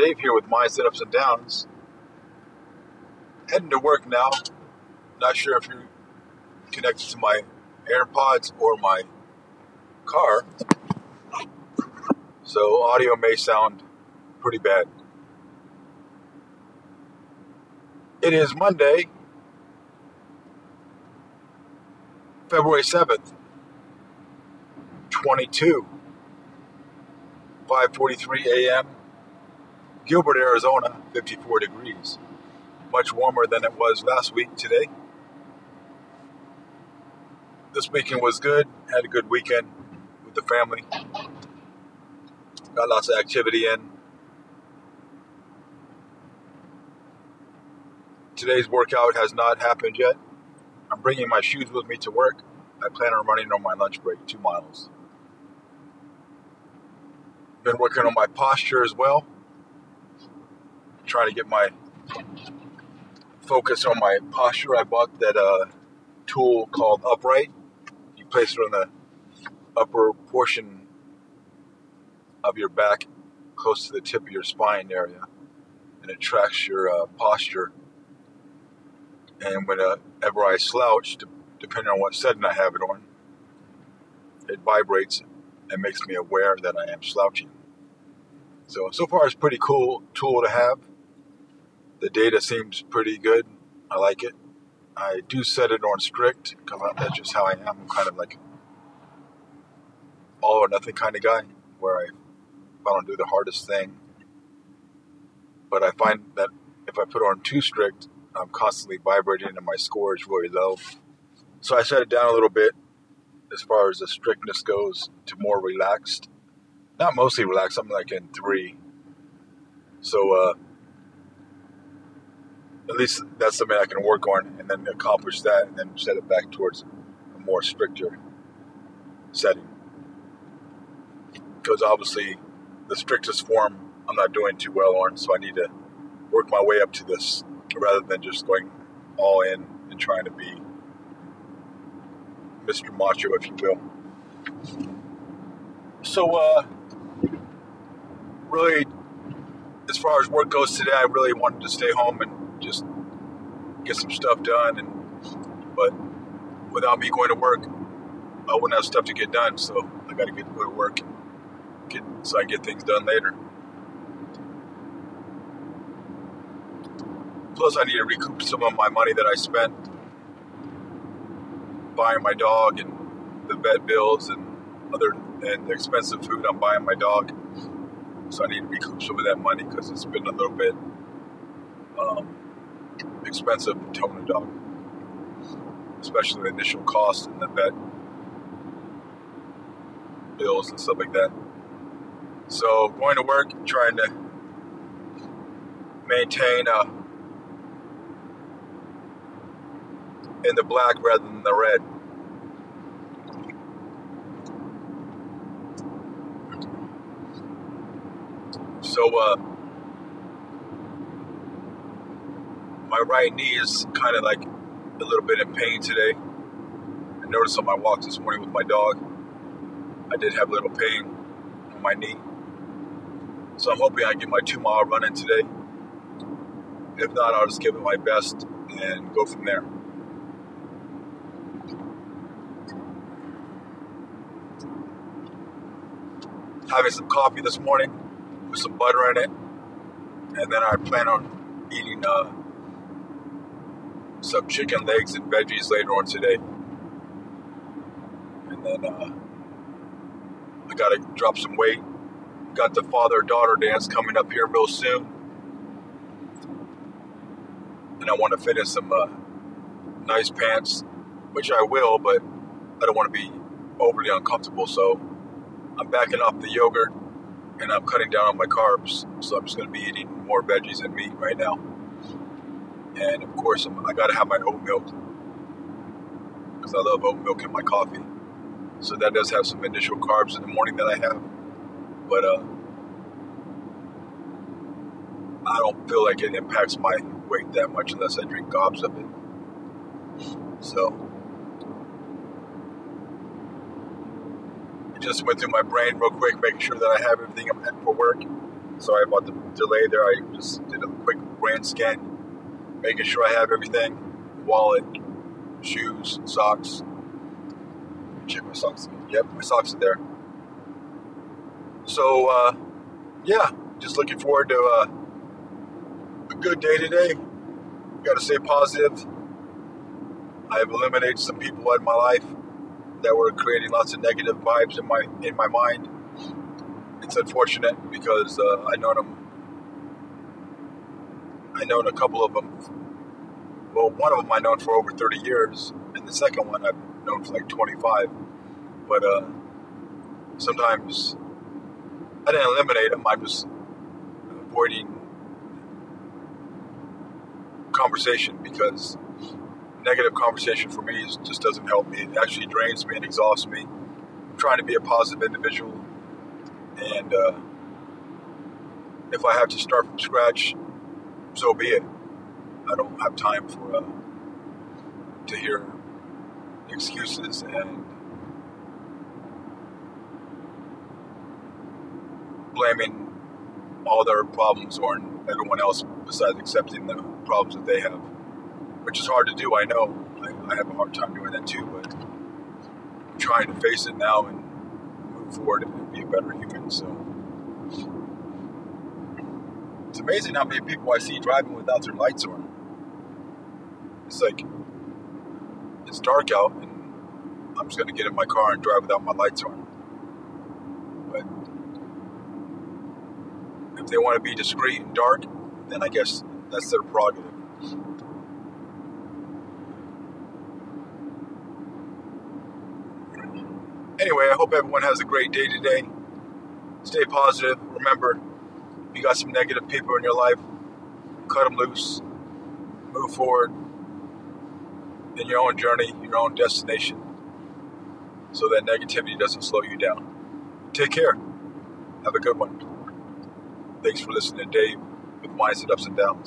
Dave here with Mindset Ups and Downs. Heading to work now. Not sure if you're connected to my AirPods or my car. So audio may sound pretty bad. It is Monday, February 7th, 22, 5:43 a.m. Gilbert, Arizona, 54 degrees. Much warmer than it was last week today. This weekend was good. Had a good weekend with the family. Got lots of activity in. Today's workout has not happened yet. I'm bringing my shoes with me to work. I plan on running on my lunch break, two miles. Been working on my posture as well trying to get my focus on my posture. I bought that uh, tool called Upright. You place it on the upper portion of your back, close to the tip of your spine area, and it tracks your uh, posture. And whenever I slouch, depending on what setting I have it on, it vibrates and makes me aware that I am slouching. So, so far it's a pretty cool tool to have the data seems pretty good. I like it. I do set it on strict because that's just how I am. I'm kind of like all or nothing kind of guy where I, if I don't do the hardest thing, but I find that if I put on too strict, I'm constantly vibrating and my score is really low. So I set it down a little bit as far as the strictness goes to more relaxed. Not mostly relaxed, I'm like in three. So, uh, at least that's something I can work on and then accomplish that and then set it back towards a more stricter setting. Because obviously, the strictest form I'm not doing too well on, so I need to work my way up to this rather than just going all in and trying to be Mr. Macho, if you will. So, uh, really, as far as work goes today, I really wanted to stay home and just get some stuff done. And but without me going to work, I wouldn't have stuff to get done. So I got to get to go to work, get so I get things done later. Plus, I need to recoup some of my money that I spent buying my dog and the vet bills and other and expensive food I'm buying my dog. So I need to recoup some of that money because it's been a little bit um, expensive to own a dog, especially the initial cost and the vet bills and stuff like that. So going to work, trying to maintain uh, in the black rather than the red. So uh, my right knee is kind of like a little bit in pain today. I noticed on my walk this morning with my dog, I did have a little pain on my knee. So I'm hoping I get my two mile run in today. If not, I'll just give it my best and go from there. Having some coffee this morning with some butter in it, and then I plan on eating uh, some chicken legs and veggies later on today. And then uh, I got to drop some weight. Got the father daughter dance coming up here real soon. And I want to fit in some uh, nice pants, which I will, but I don't want to be overly uncomfortable. So I'm backing off the yogurt and I'm cutting down on my carbs. So I'm just going to be eating more veggies and meat right now and of course i got to have my oat milk because I love oat milk in my coffee. So that does have some initial carbs in the morning that I have, but uh, I don't feel like it impacts my weight that much unless I drink gobs of it. So I just went through my brain real quick, making sure that I have everything I'm for work. Sorry about the delay there. I just did a quick brand scan, making sure I have everything wallet, shoes, socks. Check my socks. Yep, my socks are there. So, uh, yeah, just looking forward to uh, a good day today. Got to stay positive. I've eliminated some people in my life that were creating lots of negative vibes in my in my mind. It's unfortunate because uh, I know them. I known a couple of them. Well, one of them I known for over 30 years, and the second one I've known for like 25. But uh, sometimes I didn't eliminate them. I'm just avoiding conversation because negative conversation for me is, just doesn't help me. It actually drains me and exhausts me. I'm trying to be a positive individual, and uh, if I have to start from scratch, so be it. I don't have time for uh, to hear excuses and blaming all their problems on everyone else besides accepting the problems that they have, which is hard to do. I know. I, I have a hard time doing that too, but I'm trying to face it now and move forward and be a better human. So it's amazing how many people I see driving without their lights on. It's like it's dark out, and I'm just gonna get in my car and drive without my lights on. But if they want to be discreet and dark, then I guess that's their prerogative. Anyway, I hope everyone has a great day today. Stay positive. Remember, you got some negative people in your life, cut them loose. Move forward in your own journey, your own destination, so that negativity doesn't slow you down. Take care. Have a good one. Thanks for listening to Dave with Mindset Ups and Downs.